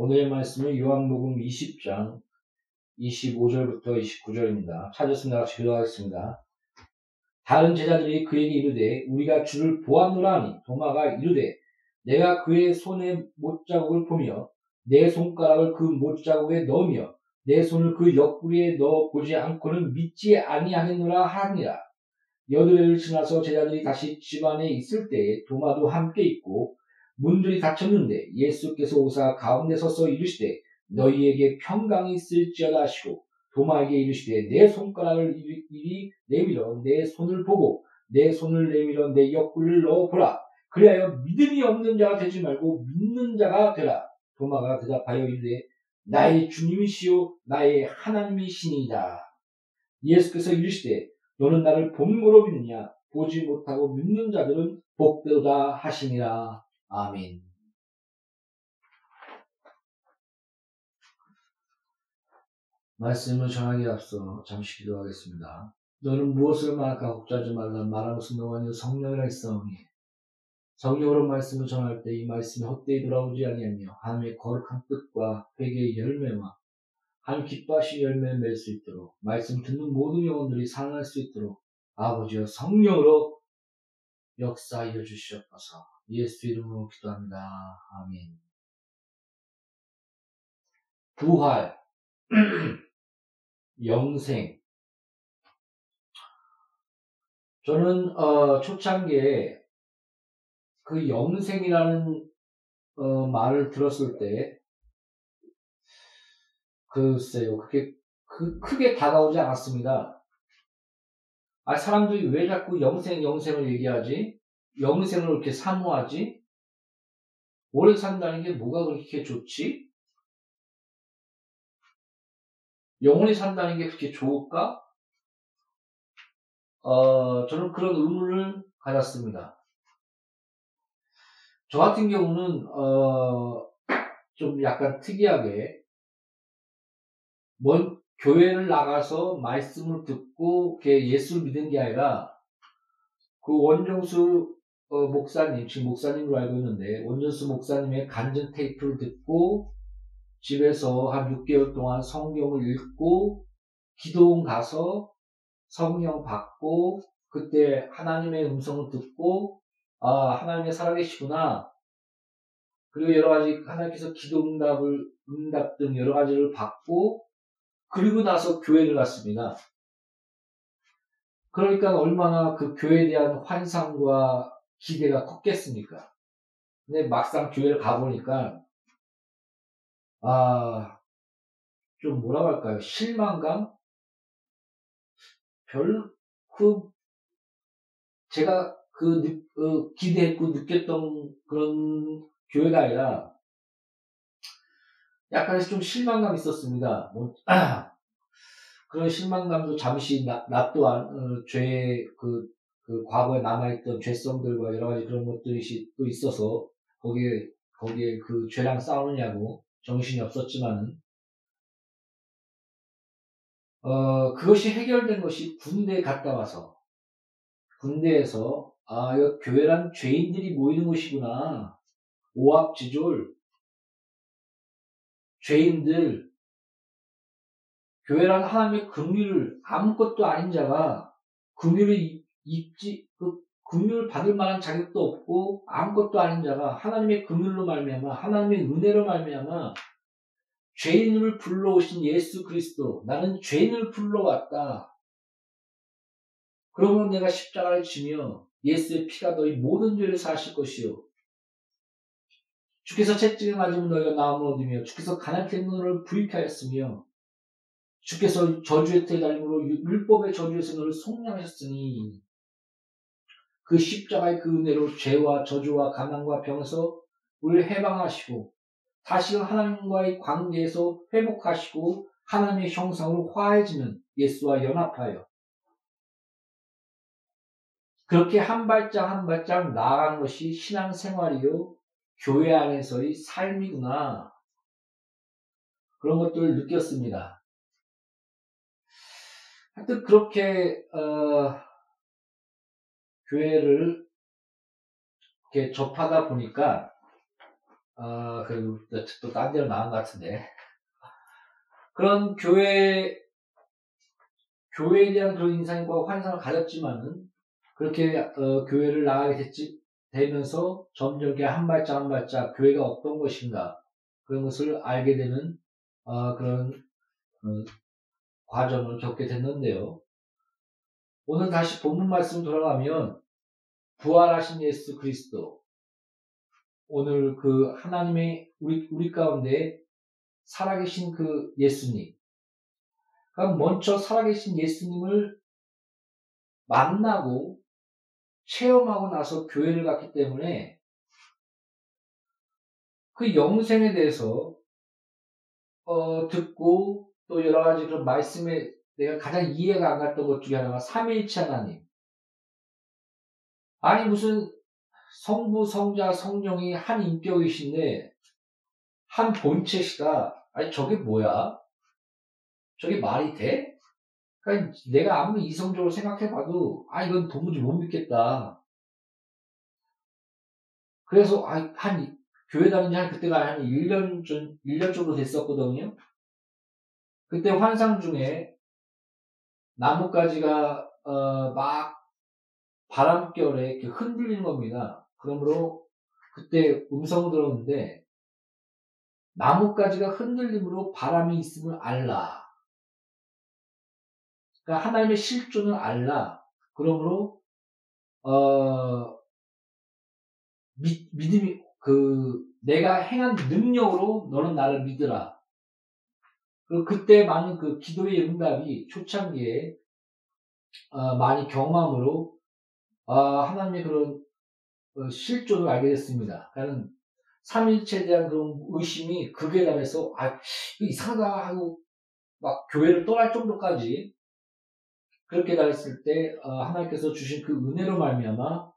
오늘의 말씀은 요한복음 20장 25절부터 29절입니다. 찾았습니다. 같이 기도하겠습니다. 다른 제자들이 그에게 이르되 우리가 주를 보았노라 하니 도마가 이르되 내가 그의 손에 못자국을 보며 내 손가락을 그 못자국에 넣으며 내 손을 그 옆구리에 넣어 보지 않고는 믿지 아니하겠노라 하니라. 여드레를 지나서 제자들이 다시 집안에 있을 때에 도마도 함께 있고 문들이 닫혔는데 예수께서 오사 가운데 서서 이르시되 너희에게 평강이 있을지어다 하시고 도마에게 이르시되 내 손가락을 이리 내밀어 내 손을 보고 내 손을 내밀어 내 옆구리를 넣어보라. 그리하여 믿음이 없는 자가 되지 말고 믿는 자가 되라. 도마가 대답하여 이르되 나의 주님이시요 나의 하나님이시니이다. 예수께서 이르시되 너는 나를 본고로 믿느냐 보지 못하고 믿는 자들은 복되다 하시니라. 아멘. 말씀을 전하기 앞서 잠시 기도하겠습니다. 너는 무엇을 말할까 걱정하지 말라 말하는 아니요 성령이라 했사오니 성령으로 말씀을 전할 때 이 말씀이 헛되이 돌아오지 아니하며 하나님의 거룩한 뜻과 회개의 열매와 하나님 기뻐하신 열매를 맺을 수 있도록 말씀 듣는 모든 영혼들이 살아날 수 있도록 아버지여 성령으로 역사하여 주시옵소서 예수 이름으로 기도합니다. 아멘 부활 영생 저는 어, 초창기에 그 영생이라는 어, 말을 들었을 때 글쎄요 그게 그, 크게 다가오지 않았습니다. 아 사람들이 왜 자꾸 영생 영생을 얘기하지? 영생을 이렇게 사모하지? 오래 산다는 게 뭐가 그렇게 좋지? 영원히 산다는 게 그렇게 좋을까? 어, 저는 그런 의문을 가졌습니다. 저 같은 경우는 어, 좀 약간 특이하게 뭔 교회를 나가서 말씀을 듣고 예수를 믿은 게 아니라 그 원정수 어, 목사님 지금 목사님으로 알고 있는데 원정수 목사님의 간증 테이프를 듣고 집에서 한 6개월 동안 성경을 읽고 기도원 가서 성령 받고 그때 하나님의 음성을 듣고 아, 하나님의 살아계시구나. 그리고 여러 가지 하나님께서 기도 응답을, 응답 등 여러 가지를 받고, 그리고 나서 교회를 갔습니다. 그러니까 얼마나 그 교회에 대한 환상과 기대가 컸겠습니까? 근데 막상 교회를 가보니까, 아, 좀 뭐라고 할까요? 실망감? 별, 그, 제가 그, 그 기대했고 느꼈던 그런 교회가 아니라 약간의 좀 실망감이 있었습니다. 뭐, 아, 그런 실망감도 잠시 나, 나 또한 어, 죄의 그, 그 과거에 남아있던 죄성들과 여러 가지 그런 것들이 또 있어서 거기에 거기에 그 죄랑 싸우느냐고 정신이 없었지만은 어 그것이 해결된 것이 군대에 갔다 와서 군대에서 아, 교회란 죄인들이 모이는 곳이구나. 오합지졸. 죄인들. 교회란 하나님의 긍휼을 아무것도 아닌 자가 긍휼을 입지 그 긍휼을 받을 만한 자격도 없고 아무것도 아닌 자가 하나님의 긍휼로 말미암아 하나님의 은혜로 말미암아 죄인을 불러오신 예수 그리스도 나는 죄인을 불러왔다. 그러면 내가 십자가를 지며 예수의 피가 너희 모든 죄를 사실 것이요. 주께서 채찍을 맞으면 너희가 나음을 얻으며 주께서 가난케 너를 부익 하였으며 주께서 저주의 때 달림으로 율법의 저주에서 너를 속량하셨으니 그 십자가의 그 은혜로 죄와 저주와 가난과 병에서 우리를 해방하시고 다시금 하나님과의 관계에서 회복하시고 하나님의 형상으로 화해지는 예수와 연합하여 그렇게 한 발짝 한 발짝 나아가는 것이 신앙생활이요 교회 안에서의 삶이구나 그런 것들을 느꼈습니다. 하여튼 그렇게 어, 교회를 이렇게 접하다 보니까 아, 그리고 또딴 데로 나간 것 같은데. 그런 교회, 교회에 대한 그런 인상과 환상을 가졌지만은, 그렇게, 어, 교회를 나가게 됐지, 되면서 점점 한 발짝 한 발짝 교회가 어떤 것인가, 그런 것을 알게 되는, 어, 그런, 어, 과정을 겪게 됐는데요. 오늘 다시 본문 말씀 돌아가면, 부활하신 예수 그리스도, 오늘 그 하나님의 우리, 우리 가운데 살아계신 그 예수님. 그럼 먼저 살아계신 예수님을 만나고 체험하고 나서 교회를 갔기 때문에 그 영생에 대해서 어, 듣고 또 여러 가지 그런 말씀에 내가 가장 이해가 안 갔던 것 중에 하나가 삼일체 하나님. 아니 무슨 성부, 성자, 성령이 한 인격이신데 한 본체시다. 아니 저게 뭐야? 저게 말이 돼? 그러니까 내가 아무리 이성적으로 생각해봐도 아 이건 도무지 못 믿겠다. 그래서 아, 한 교회 다닌 지한 그때가 한 1년 전 1년 정도 됐었거든요. 그때 환상 중에 나뭇가지가 어, 막 바람결에 이렇게 흔들리는 겁니다. 그러므로 그때 음성을 들었는데 나뭇가지가 흔들림으로 바람이 있음을 알라. 그러니까 하나님의 실존을 알라. 그러므로 어, 믿, 믿음이 그 내가 행한 능력으로 너는 나를 믿으라. 그리고 그때 많은 그 기도의 응답이 초창기에 어, 많이 경험으로 어, 하나님의 그런 어, 실존을 알게 됐습니다. 그러니까 삼일체에 대한 그런 의심이 극에 달해서 아 이상하다 하고 막 교회를 떠날 정도까지 그렇게 달했을 때 어, 하나님께서 주신 그 은혜로 말미암아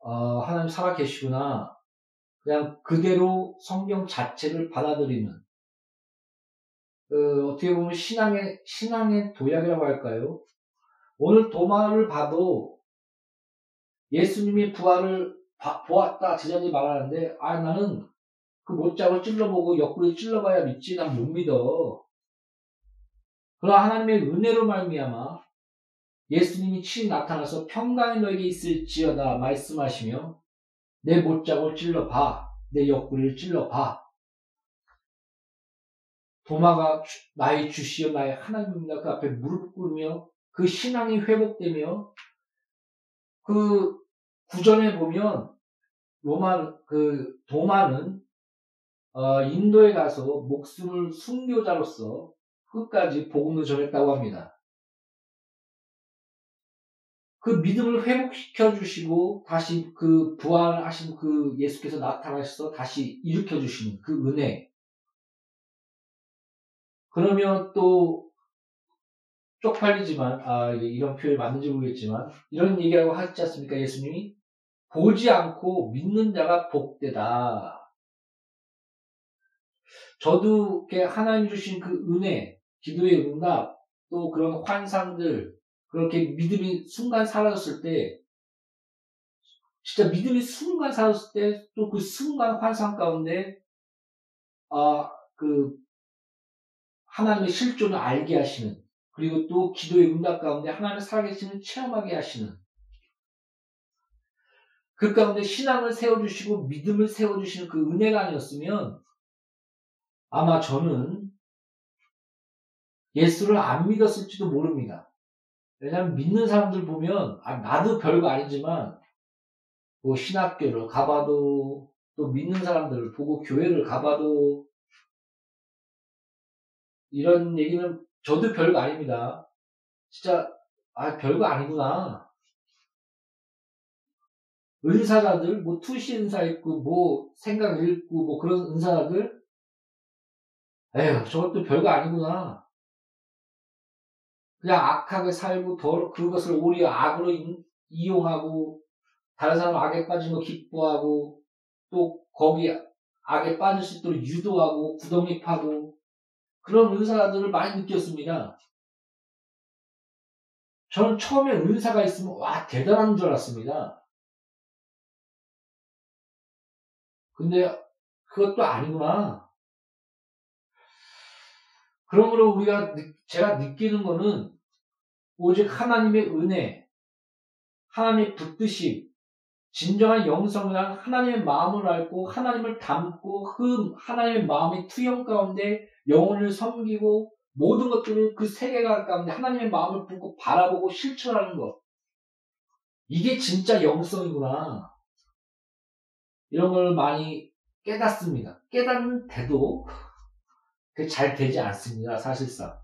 어, 하나님 살아 계시구나 그냥 그대로 성경 자체를 받아들이는 그, 어떻게 보면 신앙의 신앙의 도약이라고 할까요? 오늘 도마를 봐도 예수님이 부활을 보았다 제자들이 말하는데 아 나는 그 못자고 찔러보고 옆구리 찔러봐야 믿지 난 못 믿어. 그러나 하나님의 은혜로 말미암아 예수님이 친히 나타나서 평강이 너에게 있을지어다 말씀하시며 내 못자고 찔러봐 내 옆구리를 찔러봐 도마가 나의 주시여 나의 하나님입니다 그 앞에 무릎 꿇으며 그 신앙이 회복되며 그 구전에 보면 로마 그 도마는 어, 인도에 가서 목숨을 순교자로서 끝까지 복음을 전했다고 합니다. 그 믿음을 회복시켜 주시고 다시 그 부활하신 그 예수께서 나타나셔서 다시 일으켜 주시는 그 은혜. 그러면 또 쪽팔리지만 아 이런 표현이 맞는지 모르겠지만 이런 얘기라고 하지 않습니까 예수님이 보지 않고 믿는 자가 복되다. 저도 하나님 주신 그 은혜, 기도의 응답, 또 그런 환상들, 그렇게 믿음이 순간 사라졌을 때, 진짜 믿음이 순간 사라졌을 때, 또 그 순간 환상 가운데, 아, 그, 하나님의 실존을 알게 하시는, 그리고 또 기도의 응답 가운데 하나님의 살아계시는 체험하게 하시는, 그 가운데 신앙을 세워주시고 믿음을 세워주시는 그 은혜가 아니었으면 아마 저는 예수를 안 믿었을지도 모릅니다. 왜냐하면 믿는 사람들 보면 아, 나도 별거 아니지만 뭐 신학교를 가봐도 또 믿는 사람들을 보고 교회를 가봐도 이런 얘기는 저도 별거 아닙니다. 진짜 아 별거 아니구나. 은사자들, 뭐 투시 은사 있고, 뭐 생각 읽고, 뭐 그런 은사자들, 에휴, 저것도 별거 아니구나. 그냥 악하게 살고, 더 그것을 오히려 악으로 이용하고, 다른 사람 악에 거 기뻐하고, 또 거기 악에 빠질 수 있도록 유도하고, 구덩이 파고, 그런 은사들을 많이 느꼈습니다. 저는 처음에 은사가 있으면, 와, 대단한 줄 알았습니다. 근데 그것도 아니구나. 그러므로 우리가, 제가 느끼는 거는 오직 하나님의 은혜, 하나님의 붙드심, 진정한 영성이란 하나님의 마음을 알고 하나님을 담고 그 하나님의 마음의 투영 가운데 영혼을 섬기고 모든 것들을 그 세계관 가운데 하나님의 마음을 품고 바라보고 실천하는 것. 이게 진짜 영성이구나. 이런 걸 많이 깨닫습니다. 깨닫는데도 그게 잘 되지 않습니다. 사실상.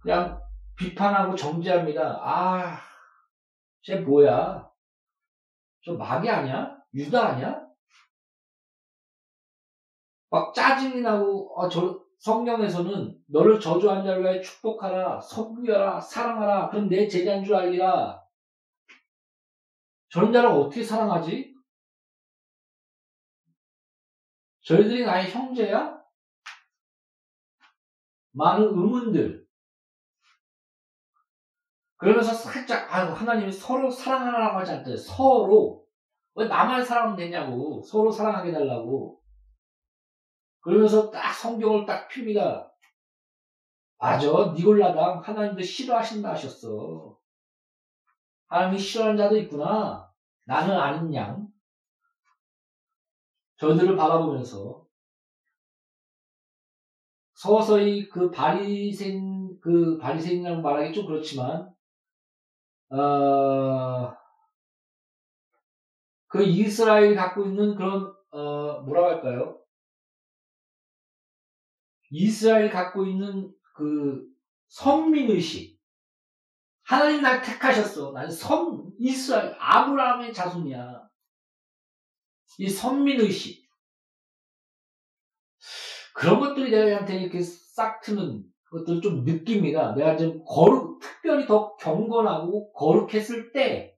그냥 비판하고 정죄합니다. 아, 쟤 뭐야? 저 마귀 아니야? 유다 아니야? 막 짜증이 나고, 어, 저, 성경에서는 너를 저주한 자를 위해 축복하라, 섬기라, 사랑하라. 그럼 내 제자인 줄 알리라. 저런 자를 어떻게 사랑하지? 저희들이 나의 형제야? 많은 의문들. 그러면서 살짝, 아 하나님이 서로 사랑하라고 하지 않대 서로. 왜 나만 사랑하면 되냐고. 서로 사랑하게 달라고. 그러면서 딱 성경을 딱 핍니다. 맞아. 니골라당 하나님도 싫어하신다 하셨어. 하나님이 싫어하는 자도 있구나. 나는 아닌 양. 저들을 바라보면서 서서히 그 바리생 그 바리생이라고 말하기 좀 그렇지만 어, 그 이스라엘이 갖고 있는 그런 어, 뭐라고 할까요? 이스라엘이 갖고 있는 그 선민의식 하나님 날 택하셨어. 나는 선 이스라엘 아브라함의 자손이야. 이 선민의식 그런 것들이 내한테 이렇게 싹 트는 것들을 좀 느낍니다. 내가 좀 거룩 특별히 더 경건하고 거룩했을 때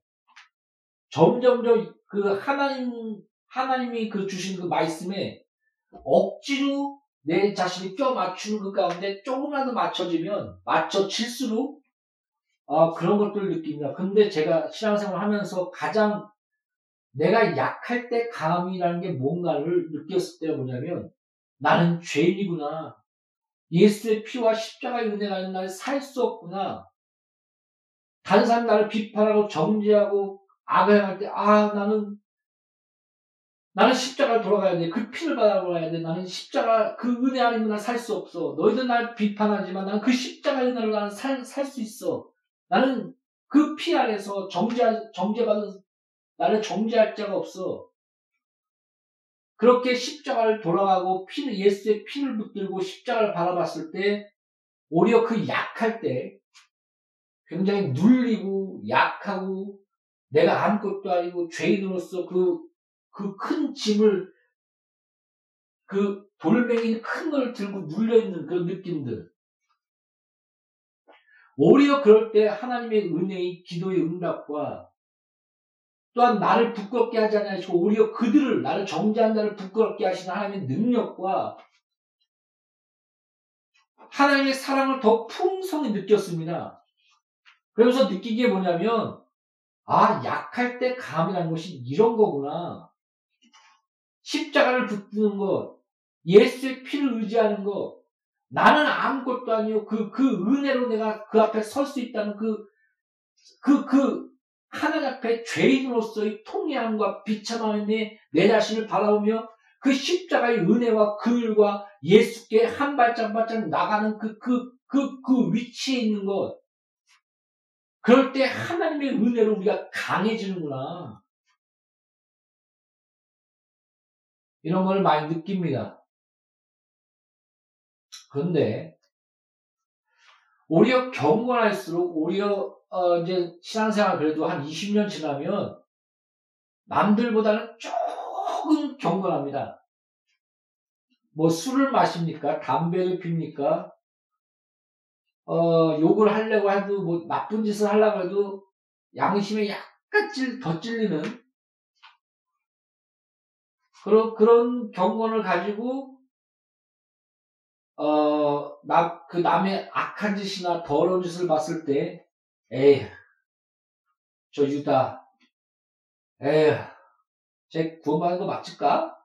점점점 그 하나님 하나님이 그 주신 그 말씀에 억지로 내 자신이 껴 맞추는 그 가운데 조금이라도 맞춰지면 맞춰 질수록 아, 그런 것들을 느낍니다. 근데 제가 신앙생활 하면서 가장 내가 약할 때 강함이라는 게 뭔가를 느꼈을 때가 뭐냐면 나는 죄인이구나. 예수의 피와 십자가의 은혜가 있는 날 살 수 없구나. 다른 사람 나를 비판하고 정죄하고 악행할 때, 아, 나는, 나는 십자가를 돌아가야 돼. 그 피를 받아보아야 돼. 나는 십자가, 그 은혜 아니면 난 살 수 없어. 너희들 날 비판하지만 나는 그 십자가의 은혜로 나는 살, 살수 있어. 나는 그 피 안에서 정죄, 정죄받은, 나를 정죄할 자가 없어. 그렇게 십자가를 돌아가고 피를, 예수의 피를 붙들고 십자가를 바라봤을 때, 오히려 그 약할 때, 굉장히 눌리고, 약하고, 내가 아무것도 아니고, 죄인으로서 그, 그 큰 짐을, 그 돌멩이 큰 걸 들고 눌려있는 그런 느낌들. 오히려 그럴 때 하나님의 은혜의 기도의 응답과 또한 나를 부끄럽게 하지 않으시고 오히려 그들을 나를 정죄한 자를 부끄럽게 하시는 하나님의 능력과 하나님의 사랑을 더 풍성히 느꼈습니다. 그러면서 게 뭐냐면 아 약할 때 감이라는 것이 이런 거구나. 십자가를 붙드는 것, 예수의 피를 의지하는 것, 나는 아무것도 아니요. 그, 그 은혜로 내가 그 앞에 설 수 있다는 그, 그, 그, 하나님 앞에 죄인으로서의 통해함과 비참함에 내 자신을 바라보며 그 십자가의 은혜와 그 일과 예수께 한 발짝 한 발짝 나가는 그, 그, 그, 그 위치에 있는 것. 그럴 때 하나님의 은혜로 우리가 강해지는구나. 이런 걸 많이 느낍니다. 그런데 오히려 경건 할수록 오히려 어 이제 신앙생활 그래도 한 20년 지나면 남들보다는 조금 경건합니다. 뭐 술을 마십니까? 담배를 핍니까? 어, 욕을 하려고 해도 뭐 나쁜 짓을 하려고 해도 양심에 약간 찔, 더 찔리는 그런 그런 경건을 가지고 어, 나, 그 남의 악한 짓이나 더러운 짓을 봤을 때, 에이, 저 유다, 에이, 쟤 구원받는 거 맞을까?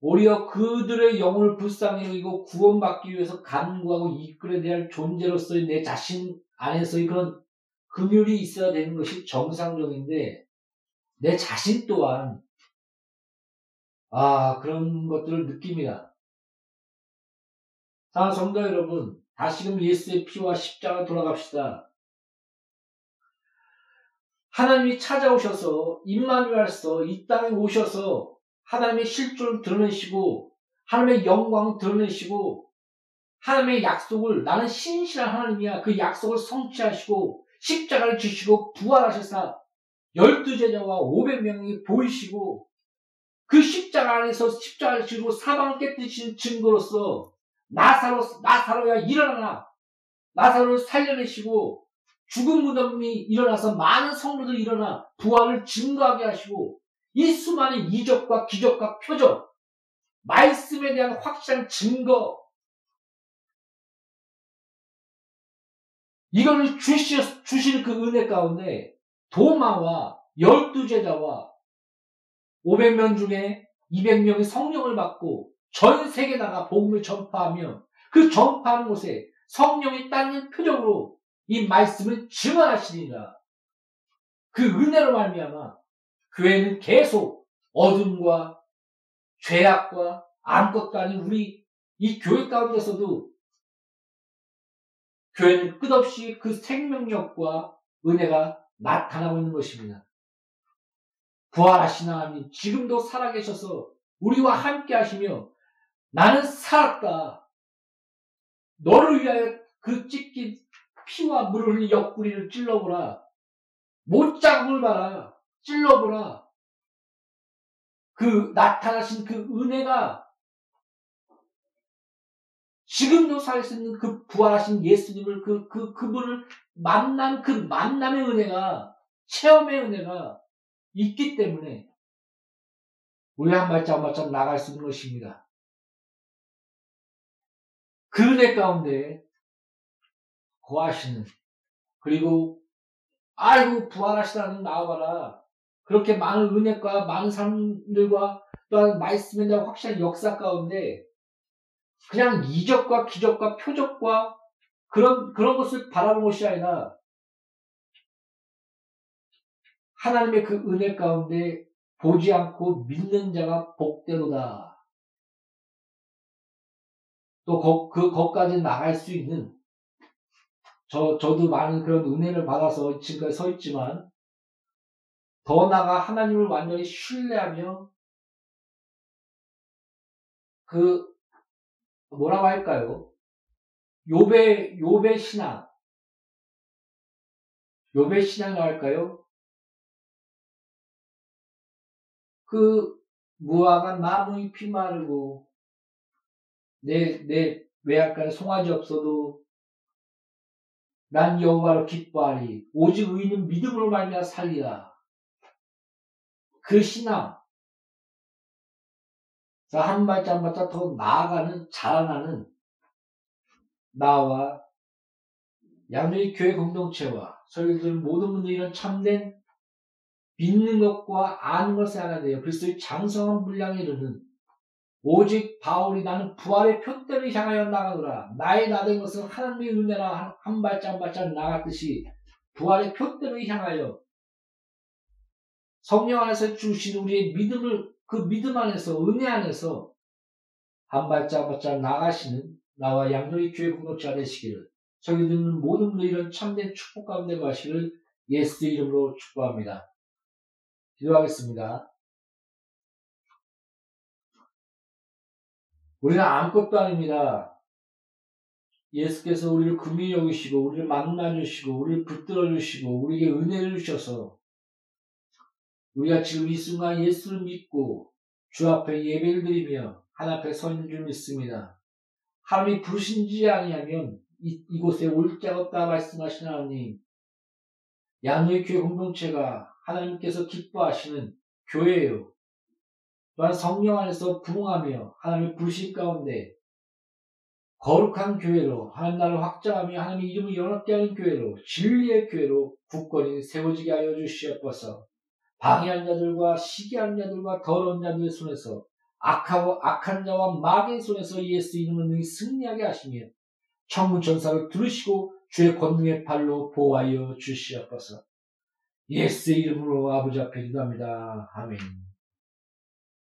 오히려 그들의 영혼을 불쌍히 여기고 구원받기 위해서 간구하고 이끌어야 할 존재로서의 내 자신 안에서의 그런 금율이 있어야 되는 것이 정상적인데 내 자신 또한 아 그런 것들을 느낍니다. 자 성도 여러분 다시금 예수의 피와 십자가 돌아갑시다. 하나님이 찾아오셔서 임마누엘서 이 땅에 오셔서 하나님의 실존을 드러내시고 하나님의 영광을 드러내시고 하나님의 약속을 나는 신실한 하나님이야 그 약속을 성취하시고 십자가를 지시고 부활하셔서 열두 제자와 오백 명이 보이시고 그 십자가 안에서 십자가를 지고 사방을 깨뜨리신 증거로서 나사로 나사로야 일어나라. 나사로를 살려내시고 죽은 무덤이 일어나서 많은 성도들이 일어나 부활을 증거하게 하시고 이 수많은 이적과 기적과 표적, 말씀에 대한 확실한 증거, 이거를 주시, 주시는 그 은혜 가운데 도마와 열두 제자와 500명 중에 200명이 성령을 받고 전 세계다가 복음을 전파하며 그 전파하는 곳에 성령이 따는 표적으로 이 말씀을 증언하시리라. 그 은혜로 말미암아 교회는 계속 어둠과 죄악과 아무것도 아닌 우리 이 교회 가운데서도 교회는 끝없이 그 생명력과 은혜가 나타나고 있는 것입니다. 부활하신 하나님 지금도 살아계셔서 우리와 함께 하시며 나는 살았다. 너를 위하여 그 찢긴 피와 물을 흘린 옆구리를 찔러보라. 못자국을 봐라. 찔러보라. 그 나타나신 그 은혜가 지금도 살 수 있는 그 부활하신 예수님을 그, 그, 그분을 만난 그 만남의 은혜가, 체험의 은혜가 있기 때문에 우리 한 발짝 한 발짝 나갈 수 있는 것입니다. 그 은혜 가운데 거하시는, 그리고 아이고 부활하시다는 나와봐라. 그렇게 많은 은혜과 많은 사람들과 또한 말씀에 대한 확실한 역사 가운데 그냥 이적과 기적과 표적과 그런 그런 것을 바라보는 것이 아니라 하나님의 그 은혜 가운데 보지 않고 믿는 자가 복대로다. 또 거, 그 거까지 나갈 수 있는 저 저도 많은 그런 은혜를 받아서 지금까지 서 있지만 더 나아가 하나님을 완전히 신뢰하며 그 뭐라고 할까요? 요배 요배 신앙 요배 신앙이라고 할까요? 그 무화과 나무 잎이 마르고 내 내 외양간에 송아지 없어도 난 여호와로 기뻐하리 오직 의인은 믿음으로 말미암아 살리라 그 신앙. 자, 한 발짝 한 발짝 더 나아가는, 자라나는 나와 양조의 교회 공동체와 설교들 모든 분들이 이런 참된 믿는 것과 아는 것에 하나 되어 그리스도의 장성한 분량에 이르는 오직 바울이 나는 부활의 표대를 향하여 나가노라 나의 나된 것은 하나님의 은혜라 한 발짝 한 발짝 나갔듯이 부활의 표대를 향하여 성령 안에서 주신 우리의 믿음을 그 믿음 안에서 은혜 안에서 한 발짝 한 발짝 나가시는 나와 양조의 교회 공동체가 되시기를 저기 듣는 모든 분들 이런 참된 축복 가운데 가시기를 예수 이름으로 축복합니다. 기도하겠습니다. 우리는 아무것도 아닙니다. 예수께서 우리를 금히 여기시고 우리를 만나 주시고 우리를 붙들어 주시고 우리에게 은혜를 주셔서 우리가 지금 이 순간 예수를 믿고 주 앞에 예배를 드리며 하나 앞에 서 있는 줄 믿습니다. 하나님이 부르신지 아니하면 이, 이곳에 올 자가 없다 말씀하신 하나님 양의 교회 공동체가 하나님께서 기뻐하시는 교회예요. 또한 성령 안에서 부흥하며 하나님의 부르신 가운데 거룩한 교회로 하나님 나라를 확장하며 하나님의 이름을 연합게 하는 교회로 진리의 교회로 굳건히 세워지게 하여 주시옵소서 방해한 자들과 시기한 자들과 더러운 자들의 손에서 악하고 악한 자와 마귀의 손에서 예수 이름을 능히 승리하게 하시며 천문 전사를 들으시고 주의 권능의 발로 보호하여 주시옵소서. 예수의 이름으로 아버지 앞에 기도합니다. 아멘.